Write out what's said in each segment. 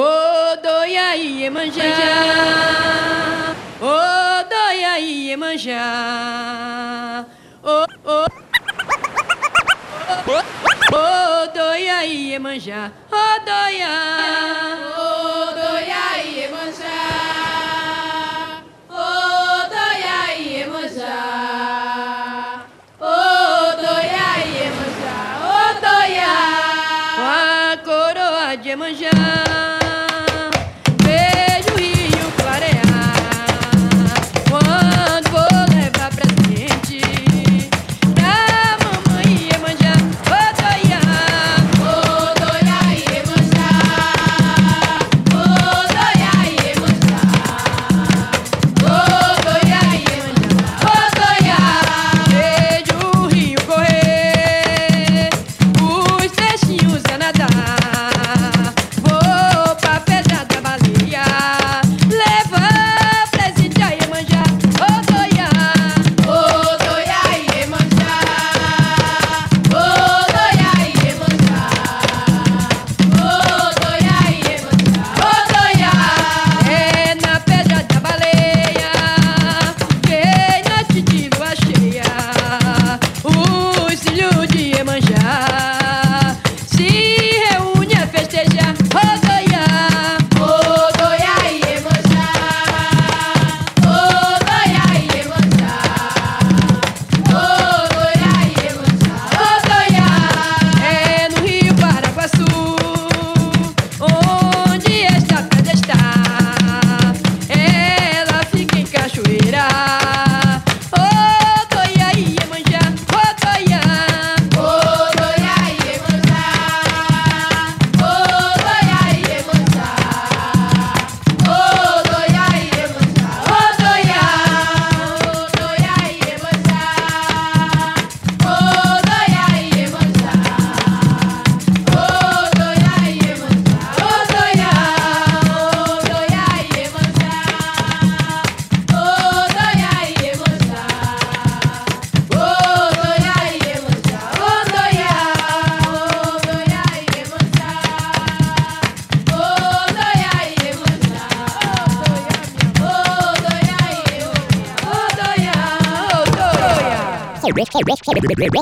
Ô doia Iemanjá, ô doia Iemanjá, ô ô ô doia Iemanjá, ô doia, ô doia Iemanjá, ô doia Iemanjá, ô doia Iemanjá, ô doia, a coroa de Iemanjá.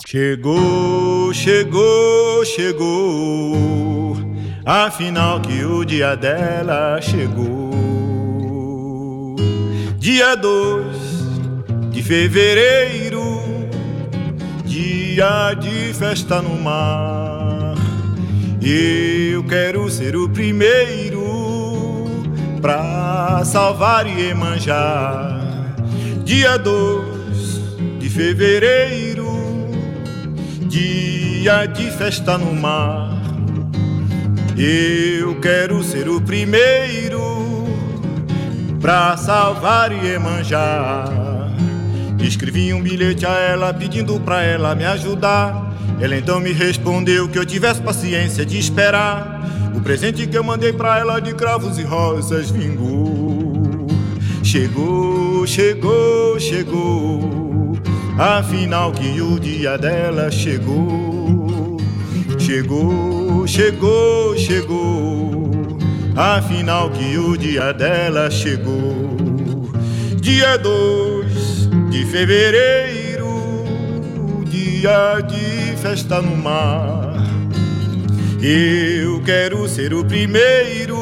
Chegou, chegou, chegou. Afinal que o dia dela chegou. Dia 2 de fevereiro, dia de festa no mar. Eu quero ser o primeiro pra salvar e manjar. Dia 2 de fevereiro dia de festa no mar. Eu quero ser o primeiro pra salvar e manjar. Escrevi um bilhete a ela pedindo pra ela me ajudar. Ela então me respondeu que eu tivesse paciência de esperar. O presente que eu mandei pra ela de cravos e rosas vingou. Chegou, chegou, chegou. Afinal que o dia dela chegou. Chegou, chegou, chegou. Afinal que o dia dela chegou. Dia 2 de fevereiro Dia de festa no mar. Eu quero ser o primeiro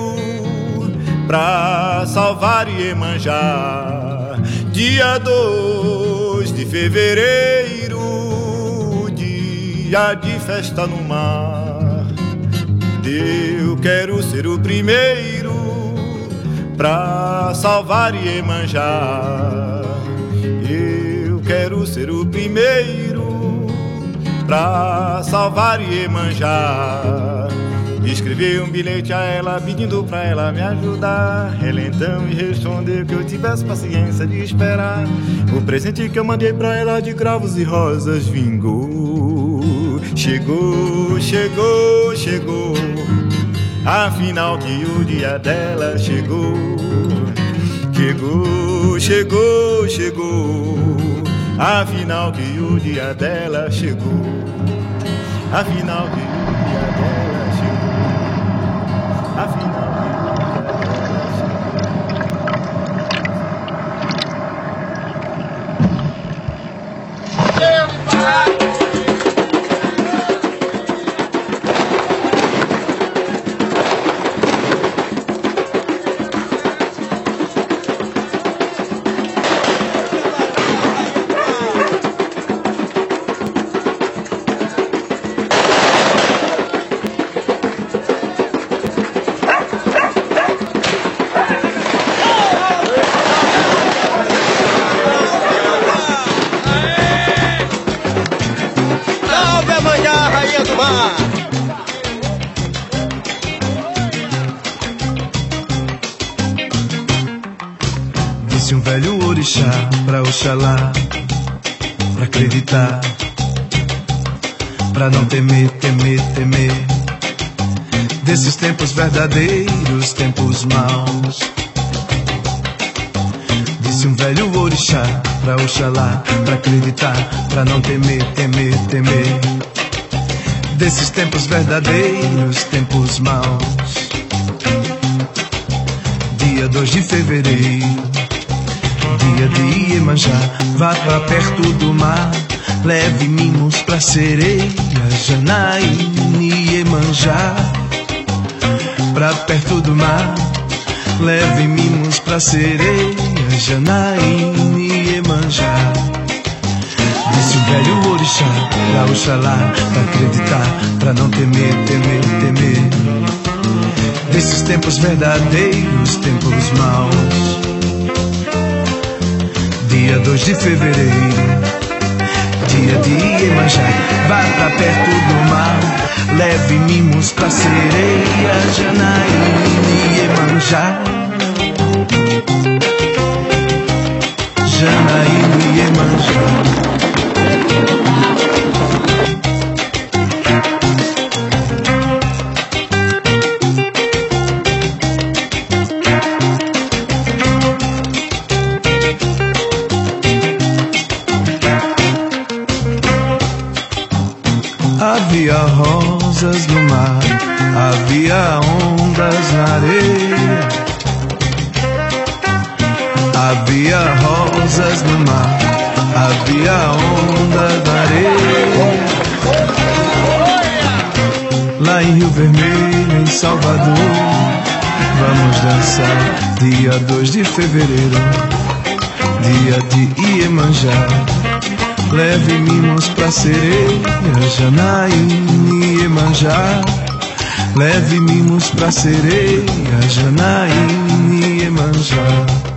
Pra salvar e manjar. Dia 2 de fevereiro, dia de festa no mar. Eu quero ser o primeiro pra salvar e manjar. Eu quero ser o primeiro pra salvar e manjar. Escrevi um bilhete a ela pedindo pra ela me ajudar. Ela então me respondeu que eu tivesse paciência de esperar. O presente que eu mandei pra ela de cravos e rosas vingou. Chegou, chegou, chegou. Afinal que o dia dela chegou. Chegou, chegou, chegou. Afinal que o dia dela chegou. Afinal que o verdadeiros, tempos maus. Disse um velho orixá, pra Oxalá, pra acreditar, pra não temer, temer, temer. Desses tempos verdadeiros, tempos maus. Dia 2 de fevereiro dia de Iemanjá, vá pra perto do mar, leve mimos pra sereia, Janaíne Iemanjá. Pra perto do mar, leve mimos pra sereia, Janaíne Iemanjá. Disse o velho orixá, pra Oxalá, pra acreditar, pra não temer, temer, temer. Desses tempos verdadeiros, tempos maus dia 2 de fevereiro, dia de Iemanjá, vá pra perto do mar, leve mimos pra sereia, Janaíne Iemanjá. Janaíne Iemanjá. Vermelho, em Salvador, vamos dançar dia 2 de fevereiro, dia de Iemanjá. Leve mimos pra sereia, Janaíne Iemanjá. Leve mimos pra sereia, Janaíne Iemanjá.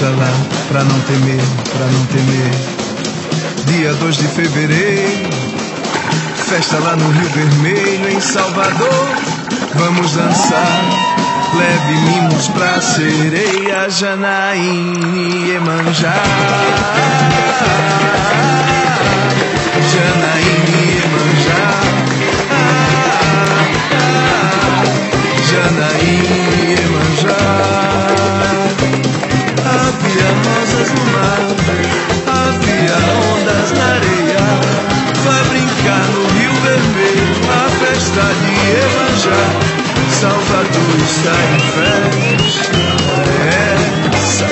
Oxalá, pra não temer, pra não temer dia 2 de fevereiro. Festa lá no Rio Vermelho, em Salvador. Vamos dançar, leve mimos pra sereia, Janaíne Emanjá. Está em festa. Essa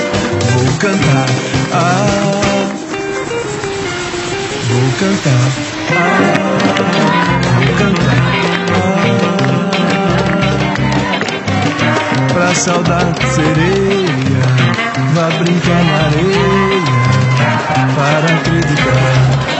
vou cantar. Ah, vou cantar. Ah, vou cantar. Ah, pra saudade sereia, vá brincar na areia para acreditar.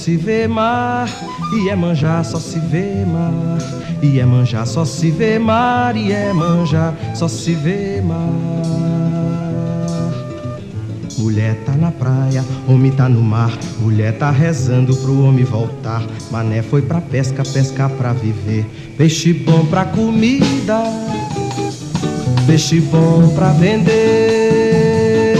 Se vê mar, Iemanjá só se vê mar, Iemanjá só se vê mar, Iemanjá só se vê mar. Mulher tá na praia, homem tá no mar. Mulher tá rezando pro homem voltar. Mané foi pra pesca, pescar pra viver. Peixe bom pra comida, peixe bom pra vender.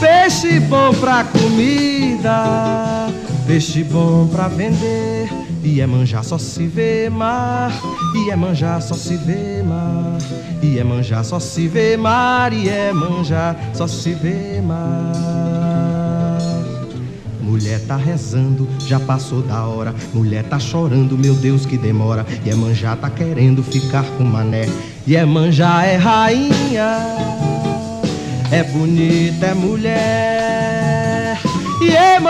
Peixe bom pra comida, peixe bom pra vender. E é manjar só se vê mar, e é manjar só se vê mar, e é manjar só se vê mar, e é manjar só se vê mar. Mulher tá rezando, já passou da hora. Mulher tá chorando, meu Deus que demora. E é manjar tá querendo ficar com mané. E é manjar é rainha, é bonita, é mulher. E é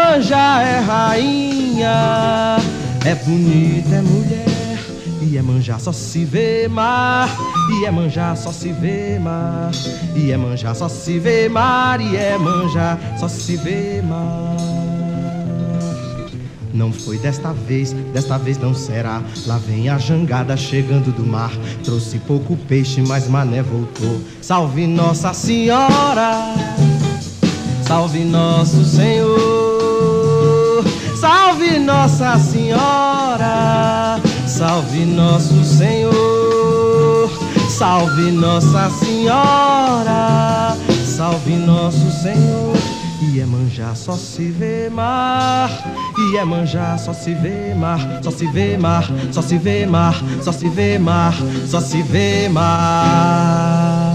é rainha. É bonita, é mulher, e é só se vê mar, e é só se vê mar, manjar só se vê mar, manjar só se vê mar. Não foi desta vez, desta vez não será. Lá vem a jangada chegando do mar. Trouxe pouco peixe, mas mané voltou. Salve Nossa Senhora, salve Nosso Senhor. Salve Nossa Senhora, salve Nosso Senhor, salve Nossa Senhora, salve Nosso Senhor. Iemanjá só se vê mar, Iemanjá só se vê mar, só se vê mar, só se vê mar, só se vê mar, só se vê mar.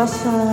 Vem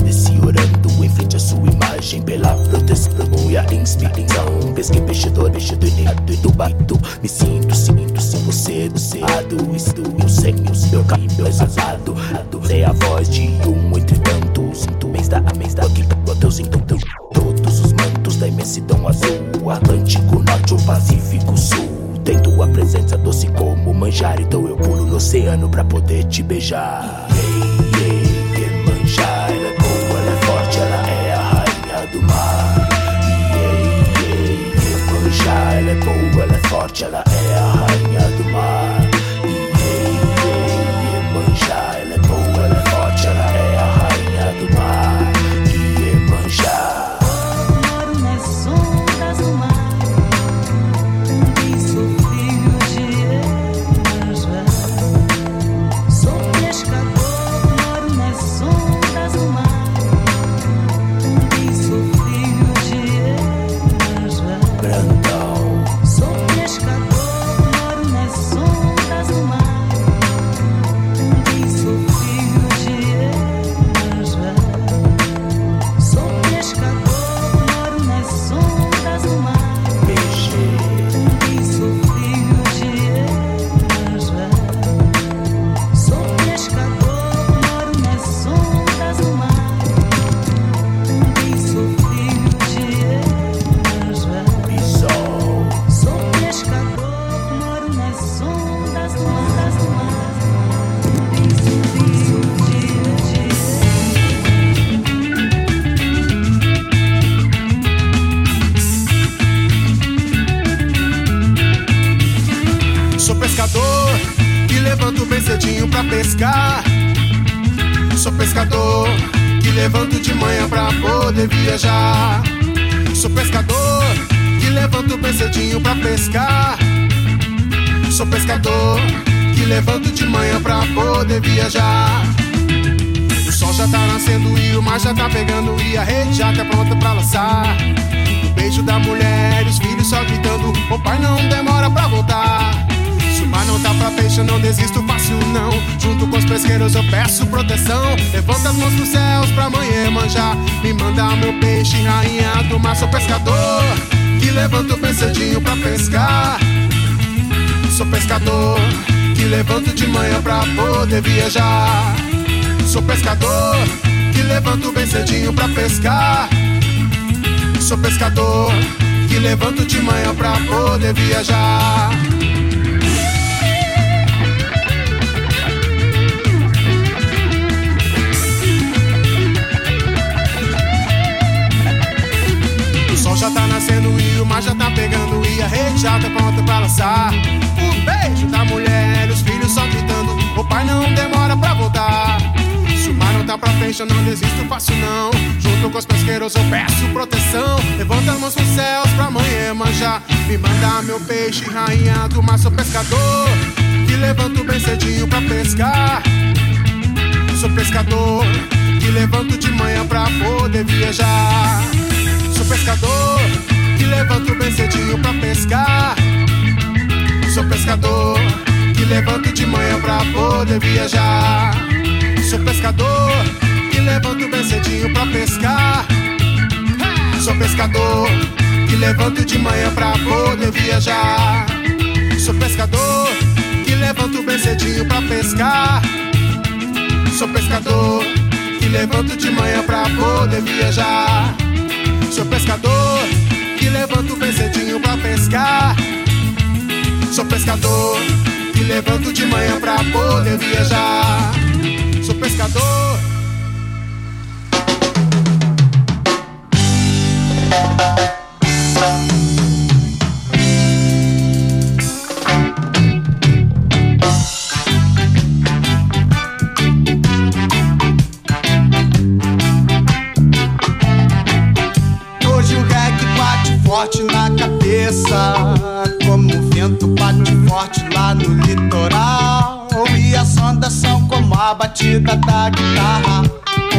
permaneci orando em frente à sua imagem pela proteção e a inspiração. Vez que peixador, inimigo e do bato, me sinto, sinto se você, do ceado. Estou eu sem o seu meu exaltado. Sei é a voz de um entre tantos. Sinto mês da mês da que teus encantos. Todos os mantos da imensidão azul, Atlântico Norte, o Pacífico Sul. Tem tua presença doce como manjar, então eu pulo no oceano pra poder te beijar. Hey. domani yeah, yeah, yeah. cominciare le paure, le forze, la ea bem cedinho pra pescar. Sou pescador que levanto de manhã pra poder viajar. Sou pescador que levanto bem cedinho pra pescar. Sou pescador que levanto de manhã pra poder viajar. O sol já tá nascendo e o mar já tá pegando e a rede já tá pronta pra lançar. O beijo da mulher os filhos só gritando: O pai não demora pra voltar. Mar não tá pra peixe, eu não desisto fácil, não. Junto com os pesqueiros eu peço proteção. Levanta as mãos pros céus pra amanhã manjar. Me manda meu peixe, rainha do mar. Sou pescador que levanto bem cedinho pra pescar. Sou pescador que levanto de manhã pra poder viajar. Sou pescador que levanto bem cedinho pra pescar. Sou pescador que levanto de manhã pra poder viajar. Já tá nascendo e o mar já tá pegando e a rede já tá pronta pra lançar. O beijo da mulher os filhos só gritando: O pai não demora pra voltar. Se o mar não tá pra frente, eu não desisto fácil não. Junto com os pesqueiros eu peço proteção. Levanta as mãos pros céus pra amanhã manjar. Me manda meu peixe, rainha do mar, sou pescador. Que levanto bem cedinho pra pescar. Sou pescador que levanto de manhã pra poder viajar. Pescador que levanto bem cedinho pra pescar. Sou pescador que levanto de manhã pra poder viajar. Sou pescador que levanto bem cedinho pra pescar. Sou pescador que levanto de manhã pra poder viajar. Sou pescador que levanto bem cedinho pra pescar. Sou pescador que levanto de manhã pra poder viajar. Sou pescador que levanto bem cedinho pra pescar. Sou pescador que levanto de manhã pra poder viajar. Sou pescador. Batida da guitarra.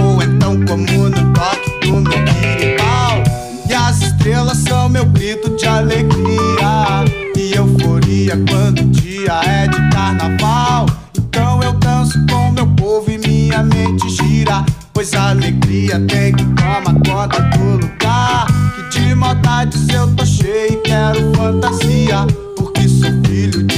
Ou então como no toque do meu birimbau E as estrelas são meu grito de alegria. E euforia quando o dia é de carnaval. Então eu danço com meu povo e minha mente gira. Pois a alegria tem que tomar conta do lugar. Que de maldades eu tô cheio e quero fantasia. Porque sou filho de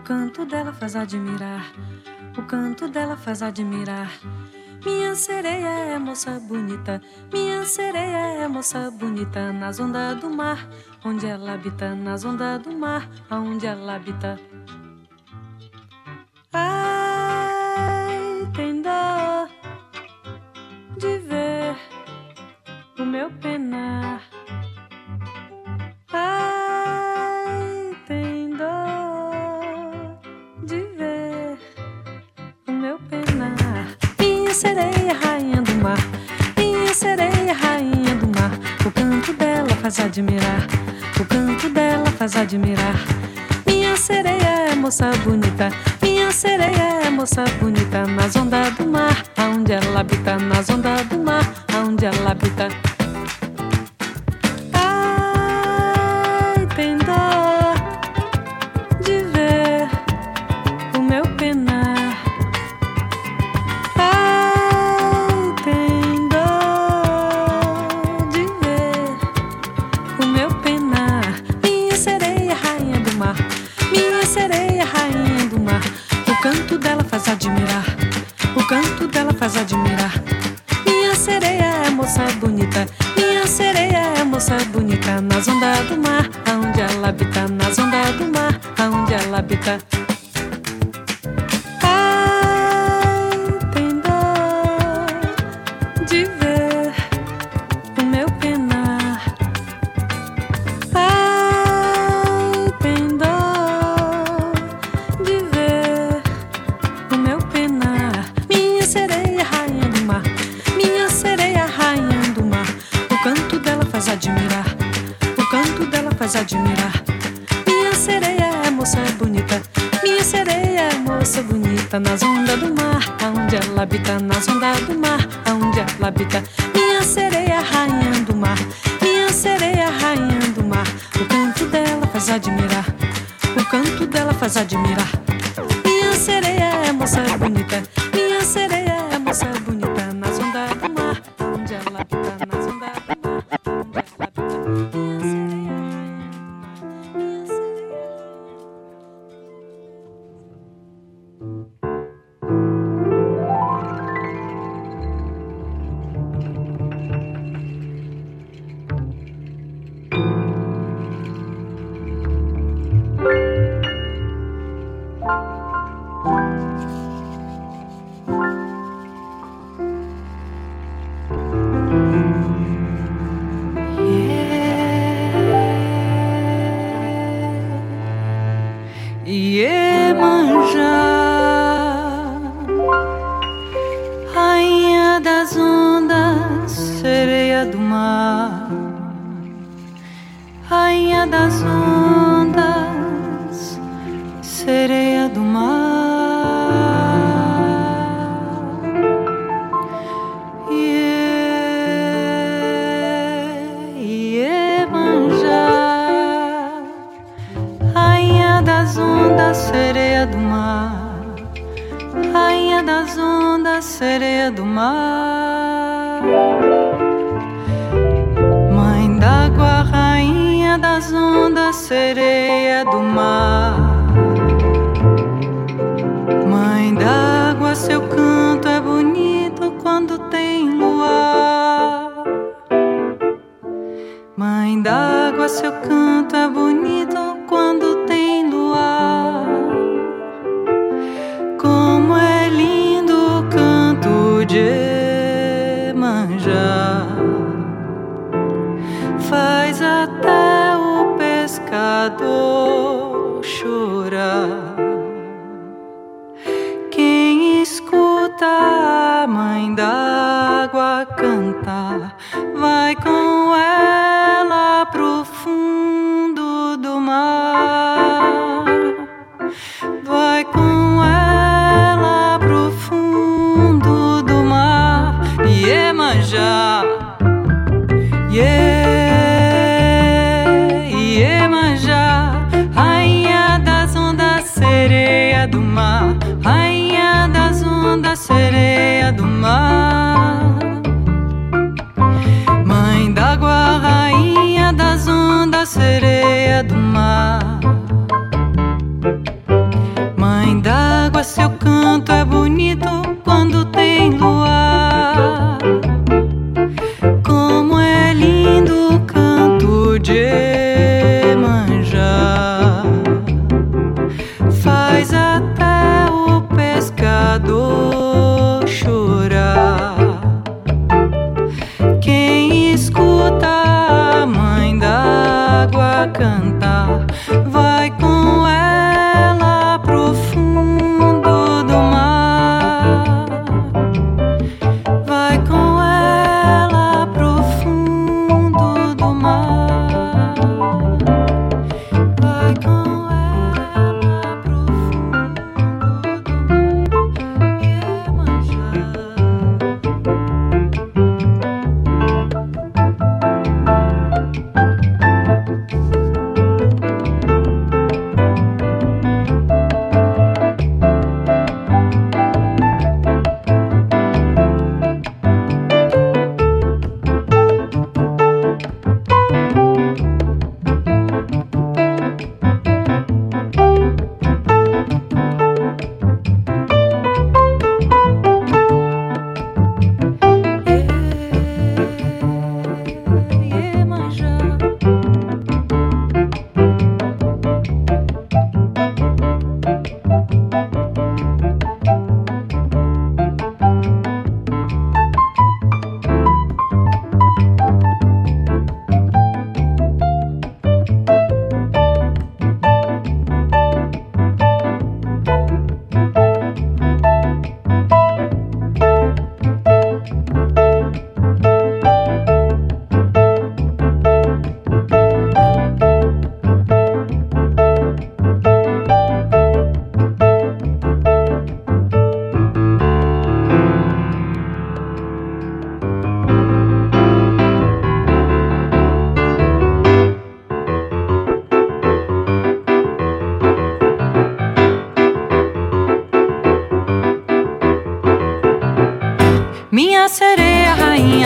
O canto dela faz admirar. O canto dela faz admirar. Minha sereia é moça bonita, minha sereia é moça bonita nas ondas do mar, onde ela habita, nas ondas do mar, aonde ela habita. Ai, tem dó de ver o meu penar. Minha sereia, rainha do mar. Minha sereia, rainha do mar. O canto dela faz admirar. O canto dela faz admirar. Minha sereia é moça bonita. Minha sereia é moça bonita. Nas ondas do mar, aonde ela habita. Nas ondas do mar, aonde ela habita. Canto dela faz admirar. Minha sereia é moça bonita. Minha sereia é moça bonita. Nas ondas do mar, aonde ela habita. Nas ondas do mar, aonde ela habita. Minha sereia, rainha do mar. Minha sereia, rainha do mar. O canto dela faz admirar. O canto dela faz admirar. até o pescador chorar. Quem escuta a mãe d'água cantar? tanto é bonito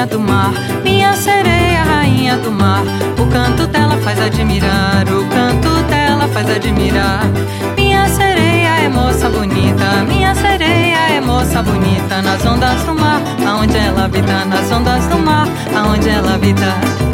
do mar, minha sereia, rainha do mar. O canto dela faz admirar, o canto dela faz admirar. Minha sereia é moça bonita, minha sereia é moça bonita. Nas ondas do mar, aonde ela habita, nas ondas do mar, aonde ela habita.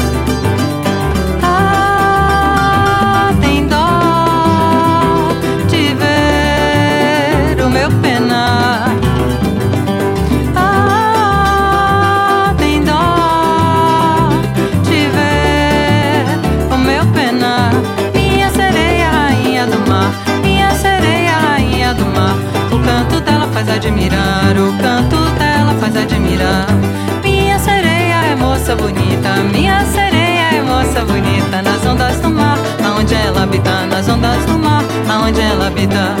admirar, o canto dela faz admirar. Minha sereia é moça bonita, minha sereia é moça bonita. Nas ondas do mar, aonde ela habita, nas ondas do mar, aonde ela habita.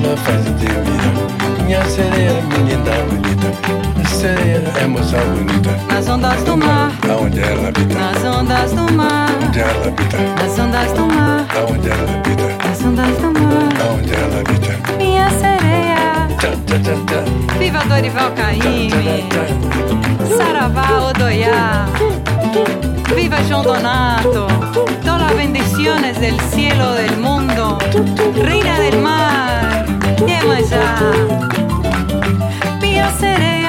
pela fase de vida. Minha sereia, menina bonita, sereia é moça bonita. Nas ondas do mar, aonde ela habita. Nas ondas do mar, onde ela habita. Nas ondas do mar, aonde ela habita. Nas ondas do mar, aonde ela habita. Minha sereia. Tchá, tchá, tchá. Viva Dorival Caymmi. Saravá Odoiá. Viva John Donato, todas las bendiciones del cielo, del mundo, reina del mar, llama ya. Yo seré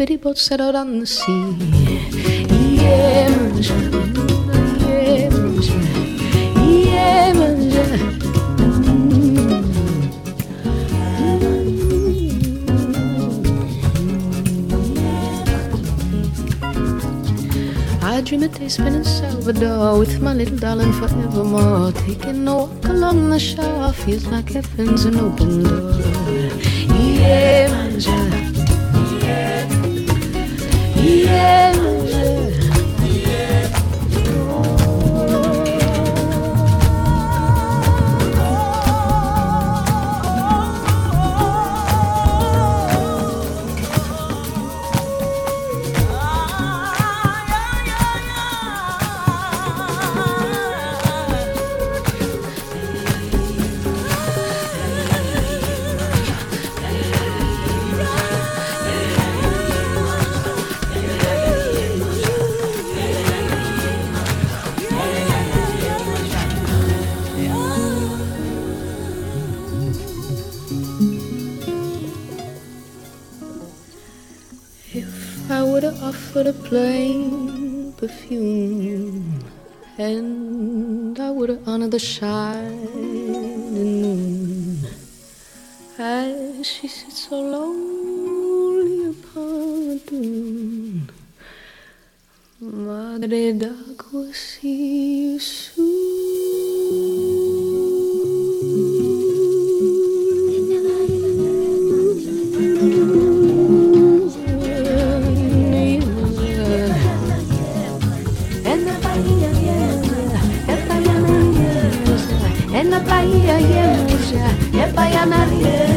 bitty set out on the sea. I dream a day spent in Salvador with my little darling forevermore. Taking a walk along the shore feels like heaven's an open door. Yeah, manja. Yeah. offered a plain perfume, and I would honor the shining moon as she sits so lonely upon the dune. Madre d'Agua, see you soon. amarte.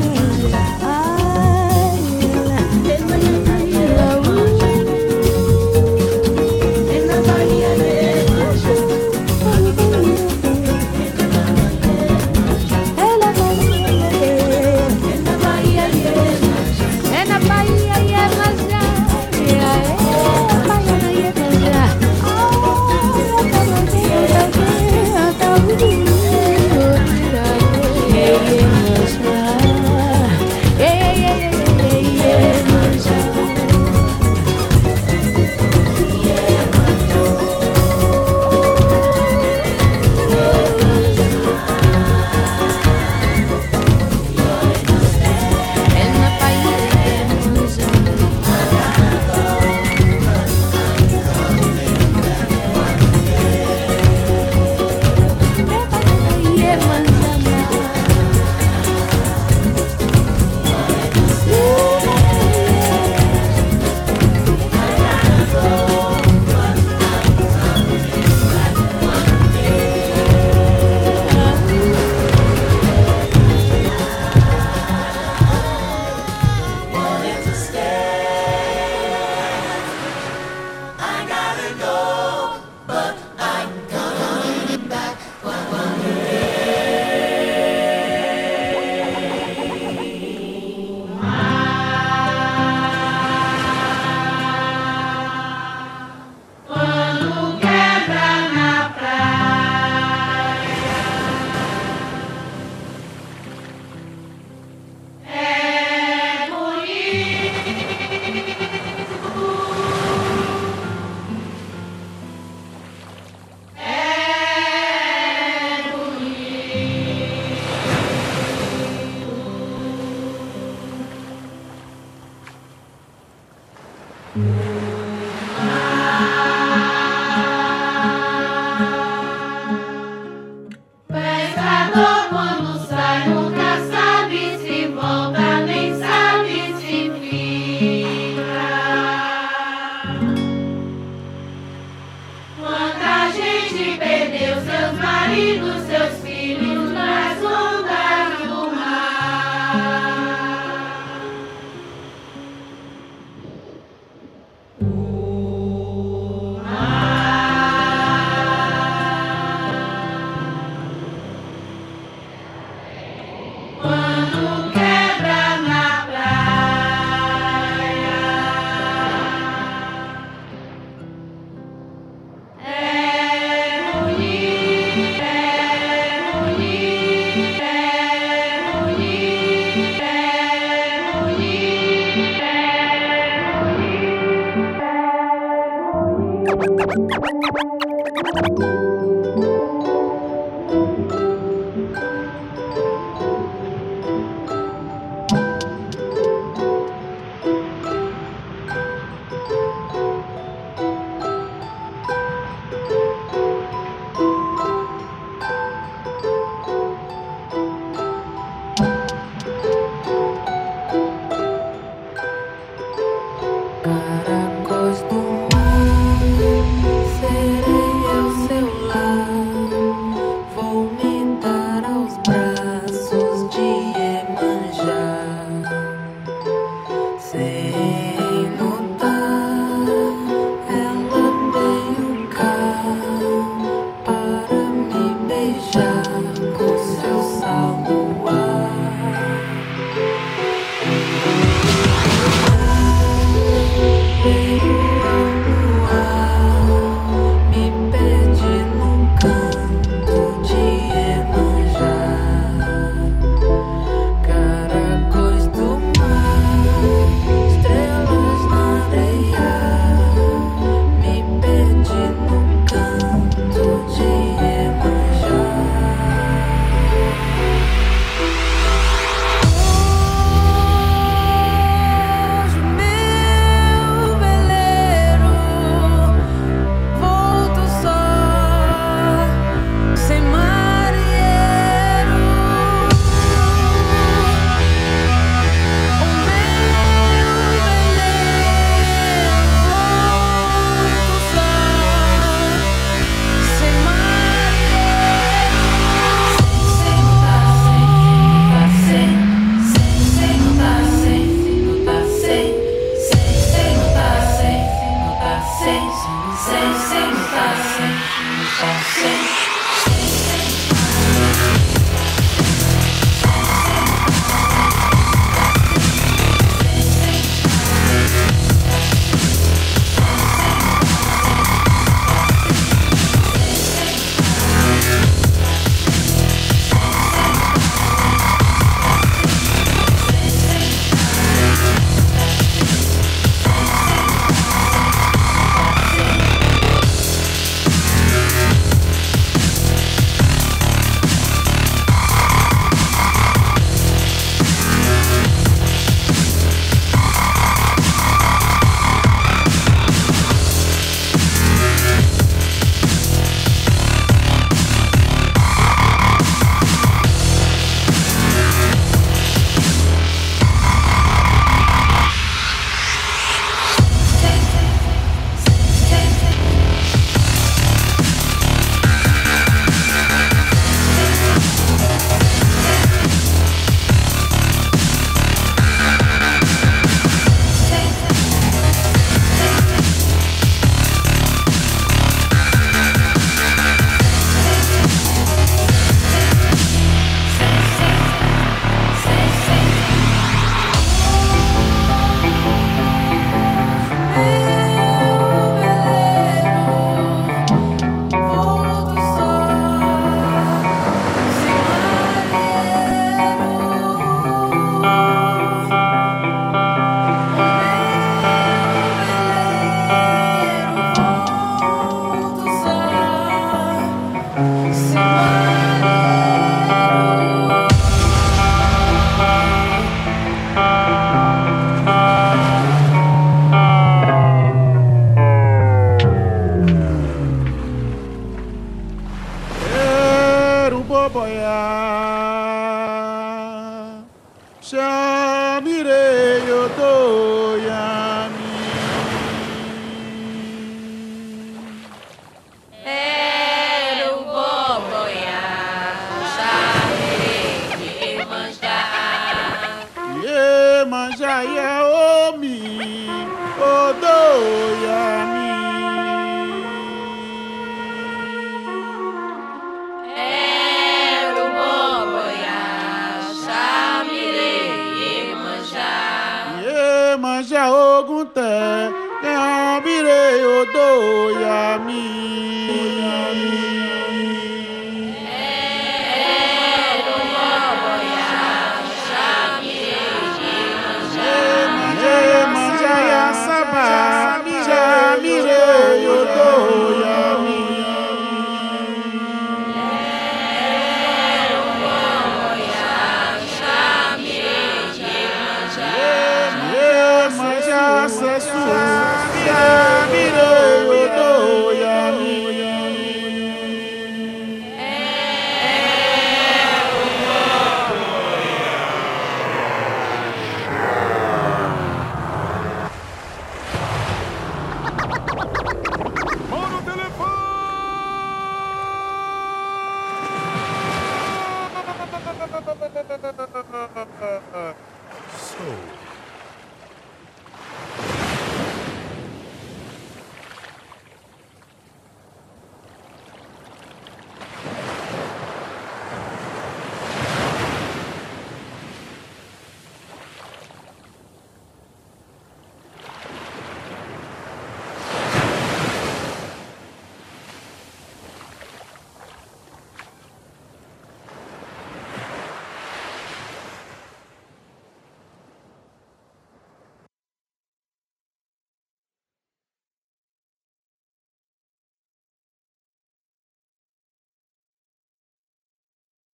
Shamire Yoto.